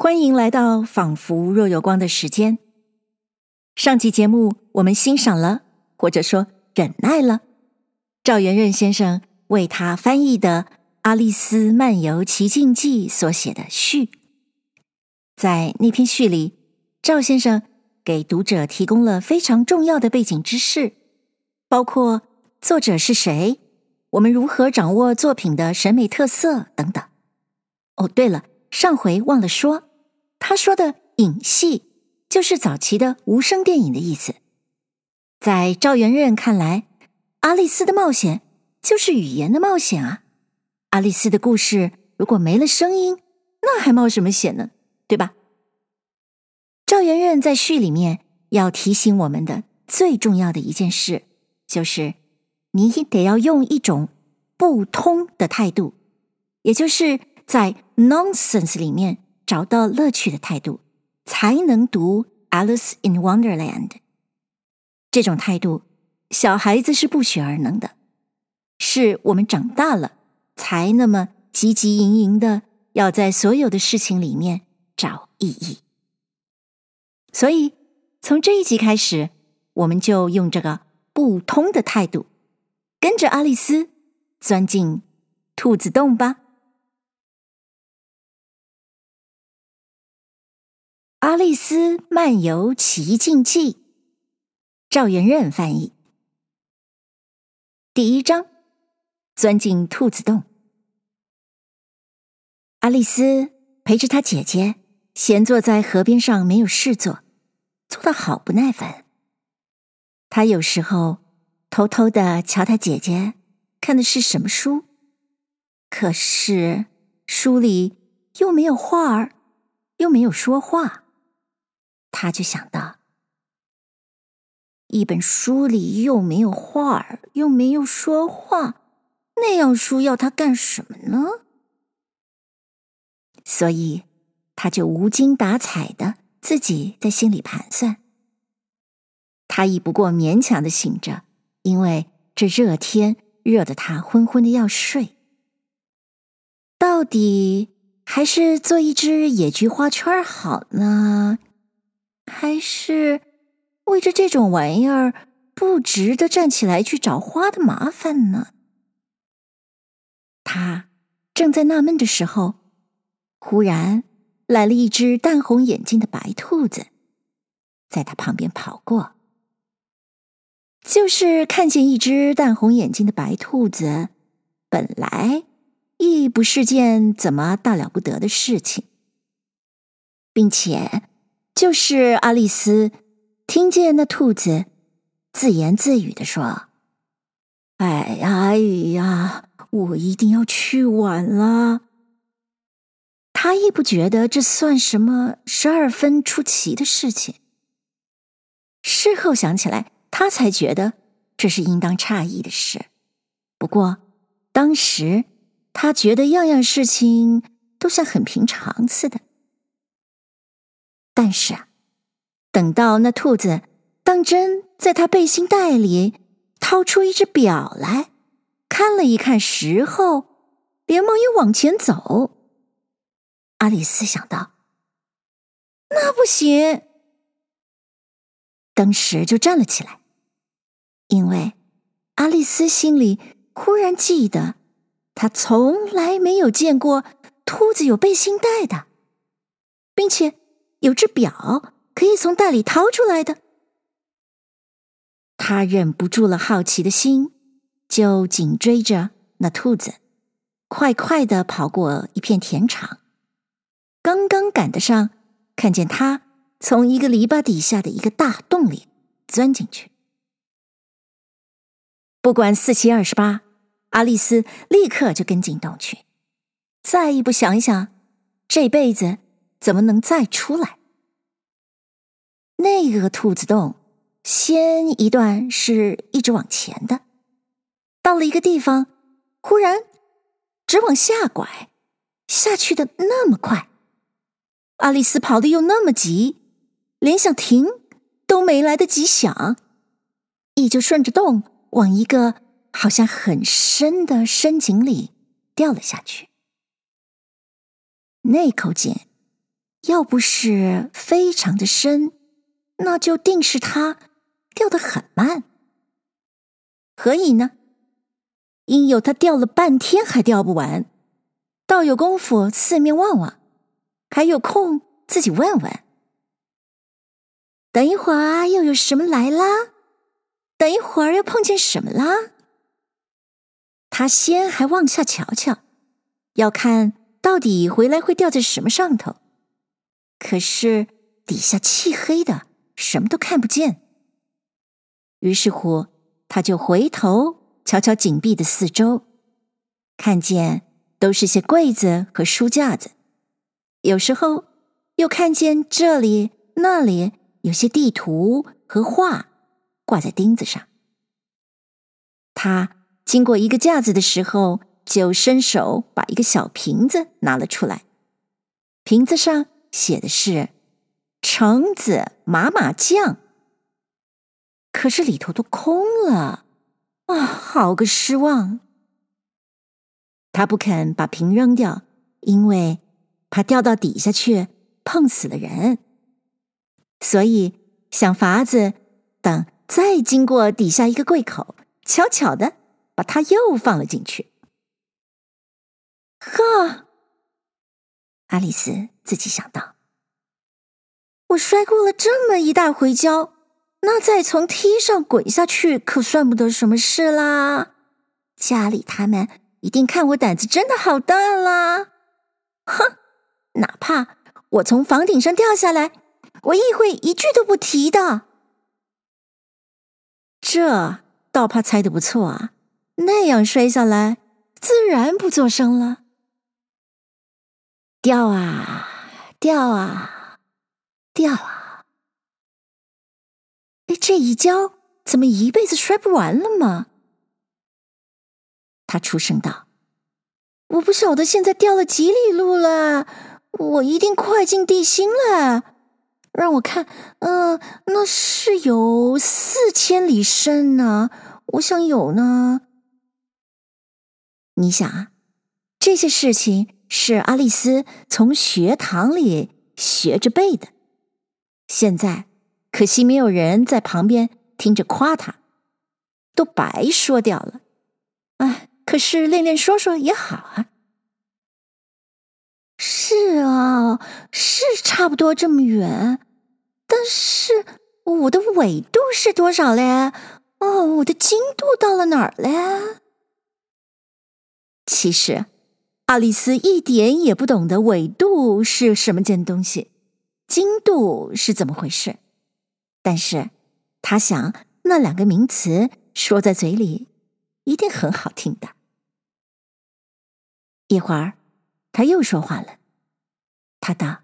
欢迎来到仿佛若有光的时间。上集节目我们欣赏了，或者说忍耐了，赵元任先生为他翻译的《阿丽丝漫游奇境记》所写的序。在那篇序里，赵先生给读者提供了非常重要的背景知识，包括作者是谁，我们如何掌握作品的审美特色等等。哦，对了，上回忘了说。他说的“影戏”就是早期的无声电影的意思。在赵元任看来，阿丽丝的冒险就是语言的冒险啊！阿丽丝的故事如果没了声音，那还冒什么险呢？对吧？赵元任在序里面要提醒我们的最重要的一件事，就是你得要用一种不通的态度，也就是在 nonsense 里面。找到乐趣的态度，才能读《Alice in Wonderland》。这种态度，小孩子是不学而能的，是我们长大了才那么汲汲营营的要在所有的事情里面找意义。所以，从这一集开始，我们就用这个不通的态度，跟着阿丽丝钻进兔子洞吧。《阿丽丝漫游奇境记》，赵元任翻译。第一章：钻进兔子洞。阿丽丝陪着她姐姐闲坐在河边上，没有事做，坐得好不耐烦。她有时候偷偷的瞧她姐姐看的是什么书，可是书里又没有画儿，又没有说话。他就想到，一本书里又没有画儿，又没有说话，那样书要他干什么呢？所以，他就无精打采的自己在心里盘算。他已不过勉强的醒着，因为这热天热得他昏昏的要睡。到底还是做一只野菊花圈好呢？还是为着这种玩意儿，不值得站起来去找花的麻烦呢？他正在纳闷的时候，忽然来了一只淡红眼睛的白兔子，在他旁边跑过。就是看见一只淡红眼睛的白兔子，本来亦不是件怎么大了不得的事情，并且。就是阿丽丝听见那兔子自言自语地说：“哎呀哎呀，我一定要去晚了。”他亦不觉得这算什么十二分出奇的事情。事后想起来，他才觉得这是应当诧异的事。不过当时他觉得样样事情都像很平常似的。但是，等到那兔子当真在他背心袋里掏出一只表来，看了一看时候，连忙又往前走。阿丽丝想到，那不行，当时就站了起来，因为阿丽丝心里忽然记得，她从来没有见过兔子有背心袋的，并且。有只表可以从袋里掏出来的，他忍不住了好奇的心，就紧追着那兔子，快快的跑过一片田场，刚刚赶得上，看见他从一个篱笆底下的一个大洞里钻进去。不管四七二十八，阿丽丝立刻就跟进洞去，再一不想一想，这辈子。怎么能再出来？那个兔子洞，先一段是一直往前的，到了一个地方，忽然直往下拐，下去的那么快，阿丽丝跑的又那么急，连想停都没来得及想，一就顺着洞往一个好像很深的深井里掉了下去。那口井。要不是非常的深，那就定是它掉得很慢。何以呢？因有它掉了半天还掉不完，倒有功夫四面望望，还有空自己问问。等一会儿又有什么来啦？等一会儿又碰见什么啦？他先还往下瞧瞧，要看到底回来会掉在什么上头。可是底下漆黑的，什么都看不见。于是乎，他就回头瞧瞧紧闭的四周，看见都是些柜子和书架子，有时候又看见这里那里有些地图和画挂在钉子上。他经过一个架子的时候，就伸手把一个小瓶子拿了出来，瓶子上。写的是“橙子麻麻酱”，可是里头都空了啊！好个失望！他不肯把瓶扔掉，因为怕掉到底下去碰死了人，所以想法子等再经过底下一个柜口，悄悄的把它又放了进去。呵。阿丽丝自己想到：“我摔过了这么一大回跤，那再从梯上滚下去，可算不得什么事啦。家里他们一定看我胆子真的好大啦！哼，哪怕我从房顶上掉下来，我也会一句都不提的。这倒怕猜的不错啊，那样摔下来，自然不作声了。”掉啊，掉啊，掉啊！哎，这一跤怎么一辈子摔不完了吗？他出声道：“我不晓得现在掉了几里路了，我一定快进地心了。让我看，嗯、那是有四千里深呢，我想有呢。你想啊，这些事情。”是阿丽丝从学堂里学着背的，现在可惜没有人在旁边听着夸她，都白说掉了。哎，可是练练说说也好啊。是啊，是差不多这么远，但是我的纬度是多少嘞？哦，我的经度到了哪儿嘞？其实。阿丽丝一点也不懂得纬度是什么件东西，经度是怎么回事，但是她想那两个名词说在嘴里一定很好听的。一会儿，他又说话了，他道：“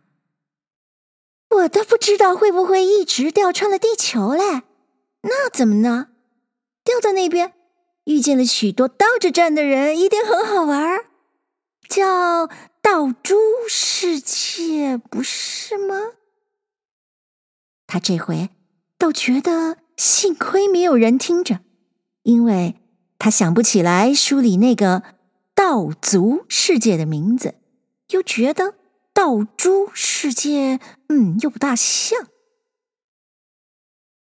我都不知道会不会一直掉穿了地球嘞，那怎么呢？掉到那边遇见了许多倒着站的人，一定很好玩。”叫道珠世界，不是吗？他这回倒觉得幸亏没有人听着，因为他想不起来书里那个道族世界的名字，又觉得道珠世界，嗯，又不大像。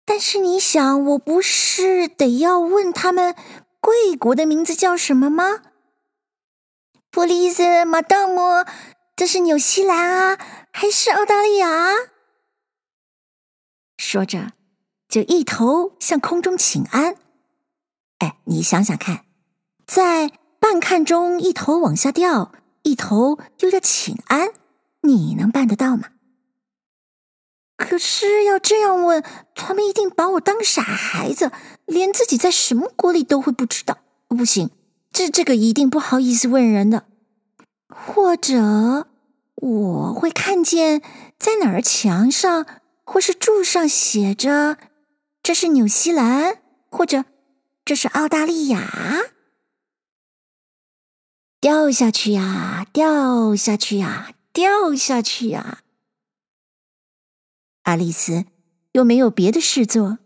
但是你想，我不是得要问他们贵国的名字叫什么吗？普利斯、马道姆，这是纽西兰啊，还是澳大利亚？说着，就一头向空中请安。哎，你想想看，在半看中一头往下掉，一头又要请安，你能办得到吗？可是要这样问，他们一定把我当傻孩子，连自己在什么国里都会不知道。不行。这这个一定不好意思问人的，或者我会看见在哪儿墙上或是柱上写着“这是纽西兰”或者“这是澳大利亚”。掉下去呀，掉下去呀，掉下去呀！爱丽丝又没有别的事做，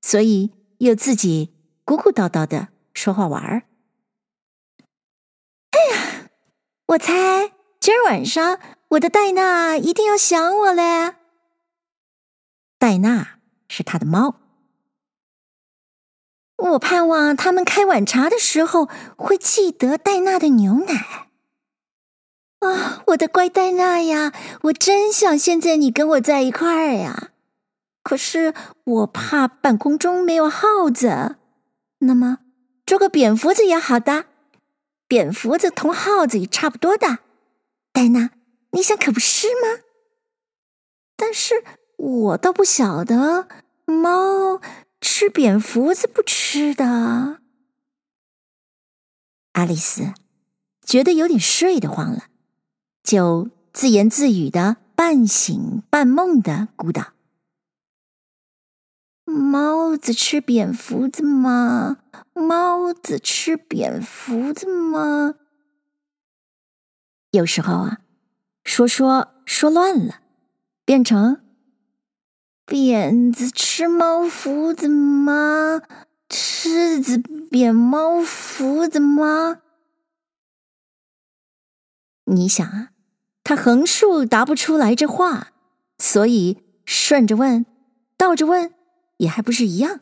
所以又自己咕咕叨叨的说话玩儿。我猜今儿晚上我的戴娜一定要想我嘞。戴娜是他的猫，我盼望他们开晚茶的时候会记得戴娜的牛奶。啊，我的乖戴娜呀，我真想现在你跟我在一块儿呀。可是我怕半空中没有耗子，那么捉个蝙蝠子也好的。蝙蝠子同耗子也差不多的。戴娜，你想可不是吗？但是我倒不晓得，猫吃蝙蝠子不吃的。阿丽丝觉得有点睡得慌了。就自言自语的，半醒半梦的咕道：“猫子吃蝙蝠子吗？猫子吃蝙蝠子吗？”有时候啊，说说说乱了，变成“扁子吃猫福子吗？吃子扁猫福子吗？”你想啊。他横竖答不出来这话，所以顺着问，倒着问，也还不是一样。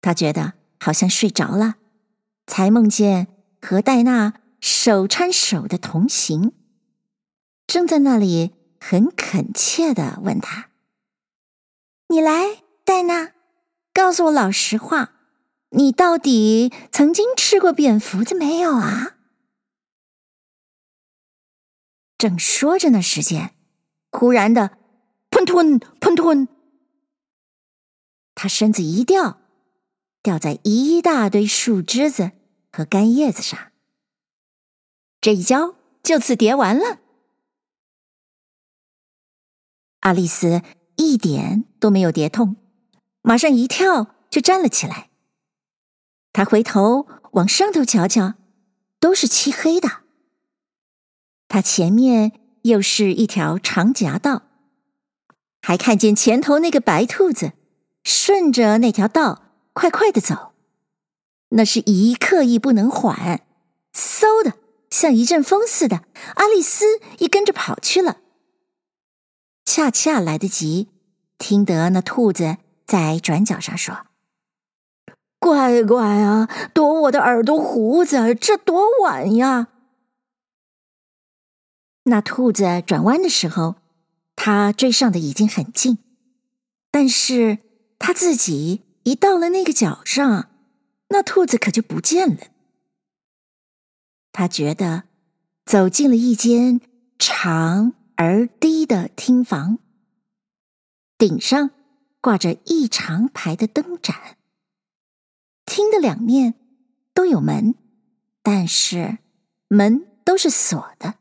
他觉得好像睡着了，才梦见和戴娜手牵手的同行，正在那里很恳切的问他：“你来，戴娜，告诉我老实话，你到底曾经吃过蝙蝠子没有啊？”正说着呢，时间忽然的，砰吞砰吞，他身子一掉，掉在一大堆树枝子和干叶子上。这一跤就此叠完了。阿丽丝一点都没有跌痛，马上一跳就站了起来。她回头往上头瞧瞧，都是漆黑的。他前面又是一条长夹道，还看见前头那个白兔子顺着那条道快快的走，那是一刻亦不能缓，嗖的像一阵风似的，阿丽丝也跟着跑去了。恰恰来得及听得那兔子在转角上说：“乖乖啊，躲我的耳朵胡子，这多晚呀！”那兔子转弯的时候，他追上的已经很近，但是他自己一到了那个角上，那兔子可就不见了。他觉得走进了一间长而低的厅房，顶上挂着一长排的灯盏，厅的两面都有门，但是门都是锁的。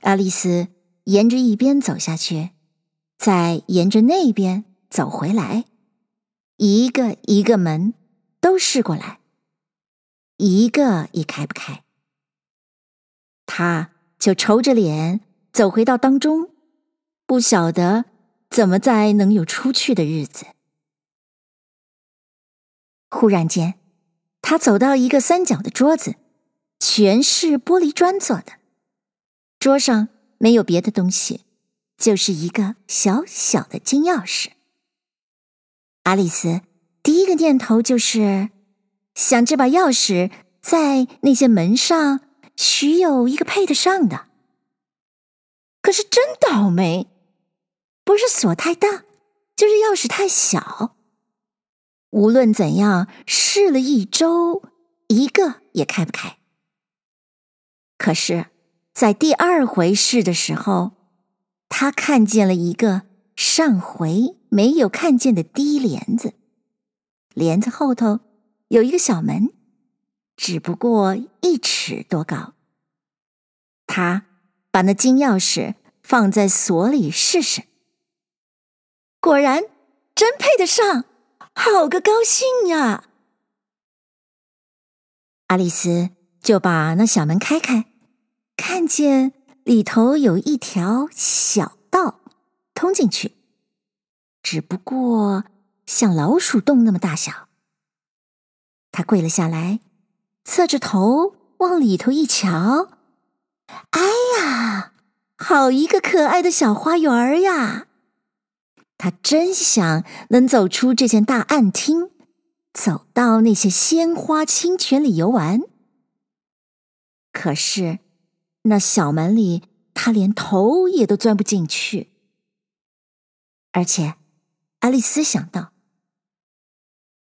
阿丽丝沿着一边走下去，再沿着那边走回来，一个一个门都试过来，一个也开不开。他就愁着脸走回到当中，不晓得怎么再能有出去的日子。忽然间，他走到一个三角的桌子，全是玻璃砖做的。桌上没有别的东西，就是一个小小的金钥匙。阿丽丝第一个念头就是想这把钥匙在那些门上许有一个配得上的。可是真倒霉，不是锁太大，就是钥匙太小。无论怎样试了一周，一个也开不开。可是。在第二回试的时候，他看见了一个上回没有看见的低帘子，帘子后头有一个小门，只不过一尺多高。他把那金钥匙放在锁里试试，果然真配得上，好个高兴呀！阿丽丝就把那小门开开。看见里头有一条小道通进去，只不过像老鼠洞那么大小。他跪了下来，侧着头往里头一瞧，哎呀，好一个可爱的小花园呀！他真想能走出这间大暗厅，走到那些鲜花清泉里游玩。可是，那小门里，他连头也都钻不进去。而且，爱丽丝想到，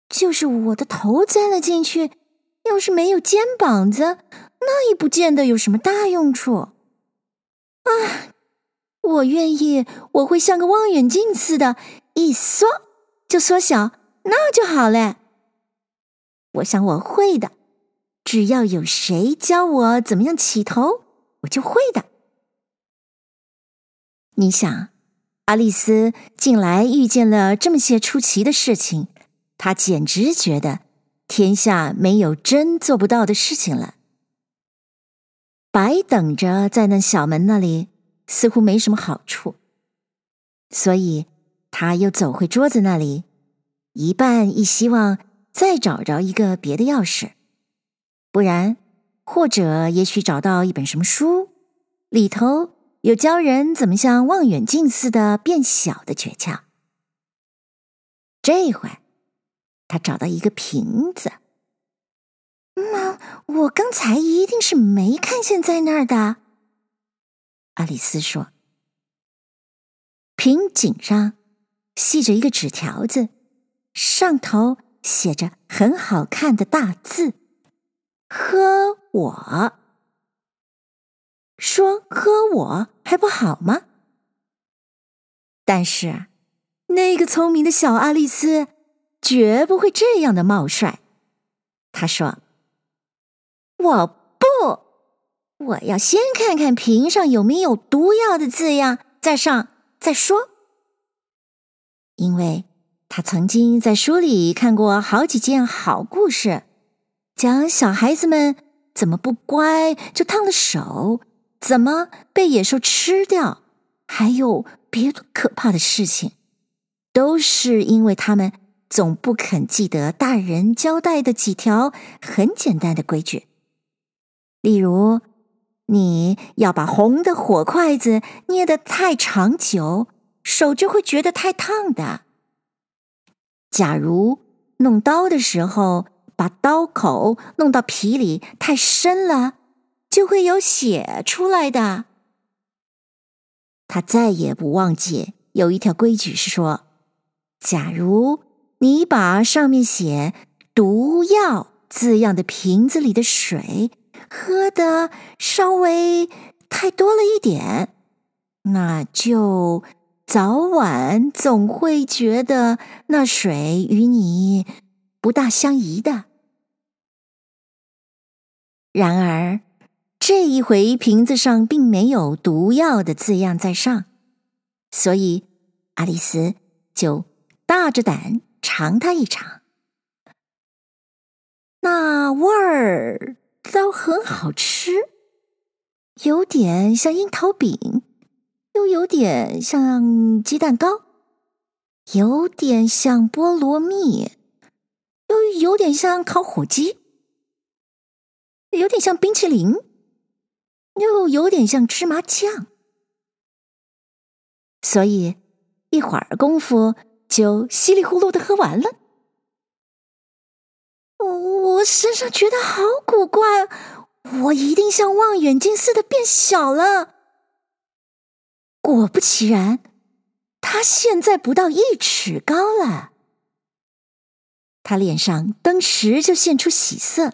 就是我的头钻了进去，要是没有肩膀子，那也不见得有什么大用处。啊，我愿意，我会像个望远镜似的，一缩就缩小，那就好了。我想我会的，只要有谁教我怎么样起头，我就会的。你想？爱丽丝近来遇见了这么些出奇的事情，她简直觉得天下没有真做不到的事情了。白等着在那小门那里，似乎没什么好处，所以她又走回桌子那里，一半一希望再找着一个别的钥匙，不然或者也许找到一本什么书里头。有教人怎么像望远镜似的变小的诀窍。这回，他找到一个瓶子。妈，我刚才一定是没看见在那儿的。阿丽丝说：“瓶颈上系着一个纸条子，上头写着很好看的大字：‘喝我’。”说喝我还不好吗？但是那个聪明的小爱丽丝绝不会这样的冒率。她说：“我不，我要先看看瓶上有没有毒药的字样，再上再说。”因为她曾经在书里看过好几件好故事，讲小孩子们怎么不乖就烫了手。怎么被野兽吃掉？还有别的可怕的事情，都是因为他们总不肯记得大人交代的几条很简单的规矩。例如，你要把红的火筷子捏得太长久，手就会觉得太烫的。假如弄刀的时候，把刀口弄到皮里太深了。就会有血出来的。他再也不忘记有一条规矩是说：假如你把上面写“毒药”字样的瓶子里的水喝的稍微太多了一点，那就早晚总会觉得那水与你不大相宜的。然而。这一回瓶子上并没有毒药的字样在上，所以阿丽丝就大着胆尝它一尝。那味儿倒很好吃，有点像樱桃饼，又有点像鸡蛋糕，有点像菠萝蜜，又有点像烤火鸡，有点像冰淇淋。又有点像芝麻酱，所以一会儿功夫就稀里糊涂的喝完了。我身上觉得好古怪，我一定像望远镜似的变小了。果不其然，他现在不到一尺高了。他脸上登时就现出喜色，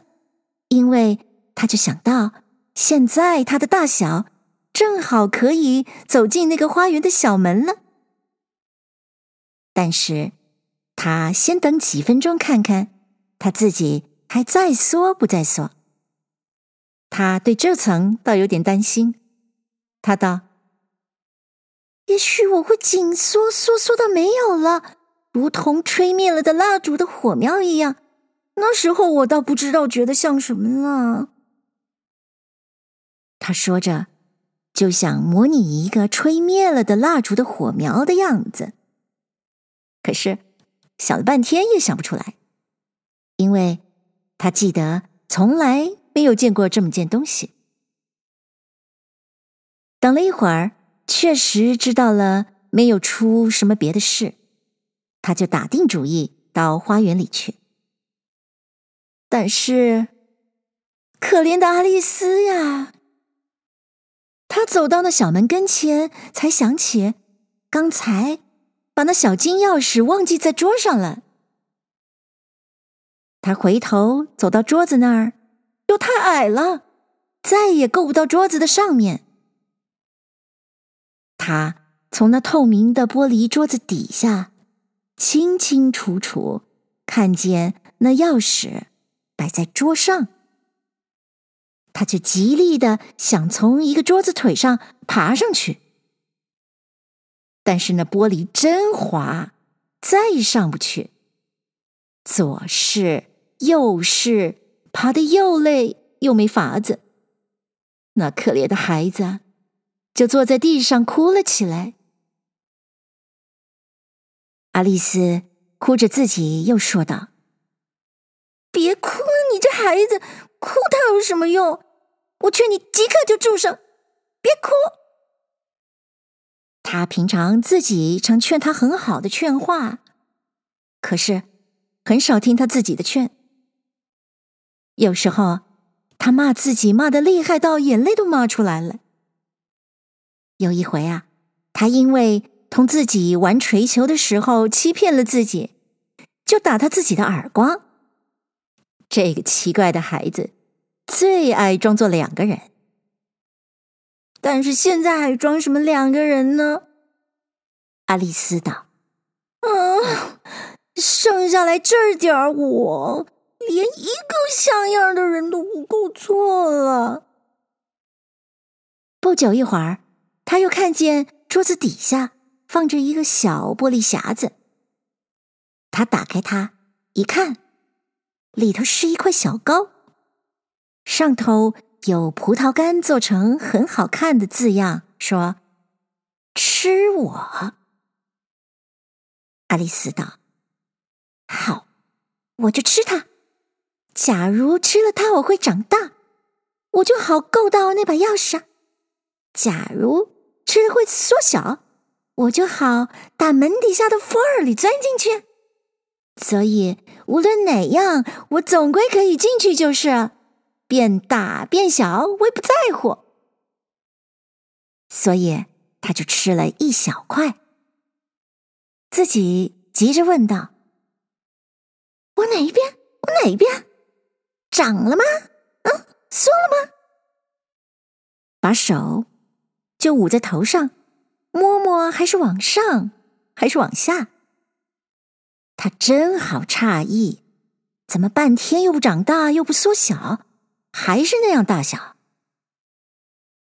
因为他就想到。现在它的大小正好可以走进那个花园的小门了。但是，他先等几分钟看看，他自己还在缩不在缩。他对这层倒有点担心。他道：“也许我会紧缩缩缩到没有了，如同吹灭了的蜡烛的火苗一样。那时候我倒不知道觉得像什么了。”他说着，就想模拟一个吹灭了的蜡烛的火苗的样子。可是想了半天也想不出来，因为他记得从来没有见过这么件东西。等了一会儿，确实知道了没有出什么别的事，他就打定主意到花园里去。但是，可怜的阿丽丝呀，他走到那小门跟前，才想起刚才把那小金钥匙忘记在桌上了。他回头走到桌子那儿，又太矮了，再也够不到桌子的上面。他从那透明的玻璃桌子底下，清清楚楚看见那钥匙摆在桌上。他就极力的想从一个桌子腿上爬上去，但是那玻璃真滑，再上不去。左试右试，爬得又累又没法子。那可怜的孩子。就坐在地上哭了起来。阿丽丝哭着自己又说道：“别哭了，你这孩子，哭它有什么用？我劝你即刻就住手，别哭。”他平常自己常劝他很好的劝话，可是很少听他自己的劝。有时候他骂自己骂的厉害到眼泪都骂出来了。有一回啊，他因为同自己玩槌球的时候欺骗了自己，就打他自己的耳光。这个奇怪的孩子最爱装作两个人，但是现在还装什么两个人呢？阿丽丝道：“嗯，剩下来这点儿我，连一个像样的人都不够做了。”不久一会儿。他又看见桌子底下放着一个小玻璃匣子，他打开它一看，里头是一块小糕，上头有葡萄干做成很好看的字样，说：“吃我。”阿丽丝道：“好，我就吃它。假如吃了它，我会长大，我就好够到那把钥匙。假如……”吃了会缩小，我就好打门底下的缝儿里钻进去。所以无论哪样，我总归可以进去，就是变大变小，我也不在乎。所以他就吃了一小块，自己急着问道：“我哪一边？我哪一边？长了吗？嗯，缩了吗？”把手。就捂在头上，摸摸还是往上，还是往下。他真好诧异，怎么半天又不长大，又不缩小，还是那样大小？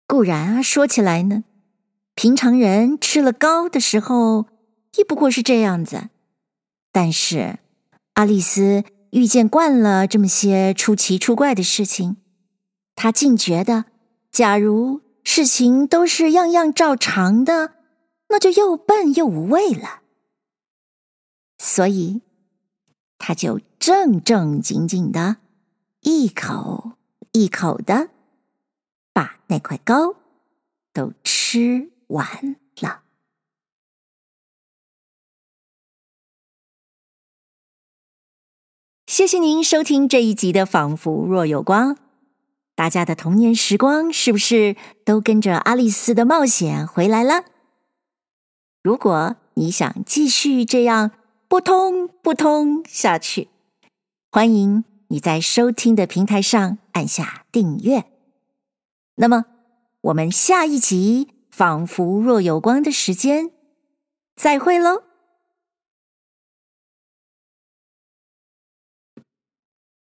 固然啊，说起来呢，平常人吃了糕的时候，也不过是这样子。但是阿丽丝遇见惯了这么些出奇出怪的事情，她竟觉得，假如。事情都是样样照常的，那就又笨又无味了。所以，他就正正经经的，一口一口的把那块糕都吃完了。谢谢您收听这一集的《仿佛若有光》。大家的童年时光是不是都跟着阿丽丝的冒险回来了？如果你想继续这样扑通扑通下去，欢迎你在收听的平台上按下订阅。那么，我们下一集《仿佛若有光》的时间再会喽。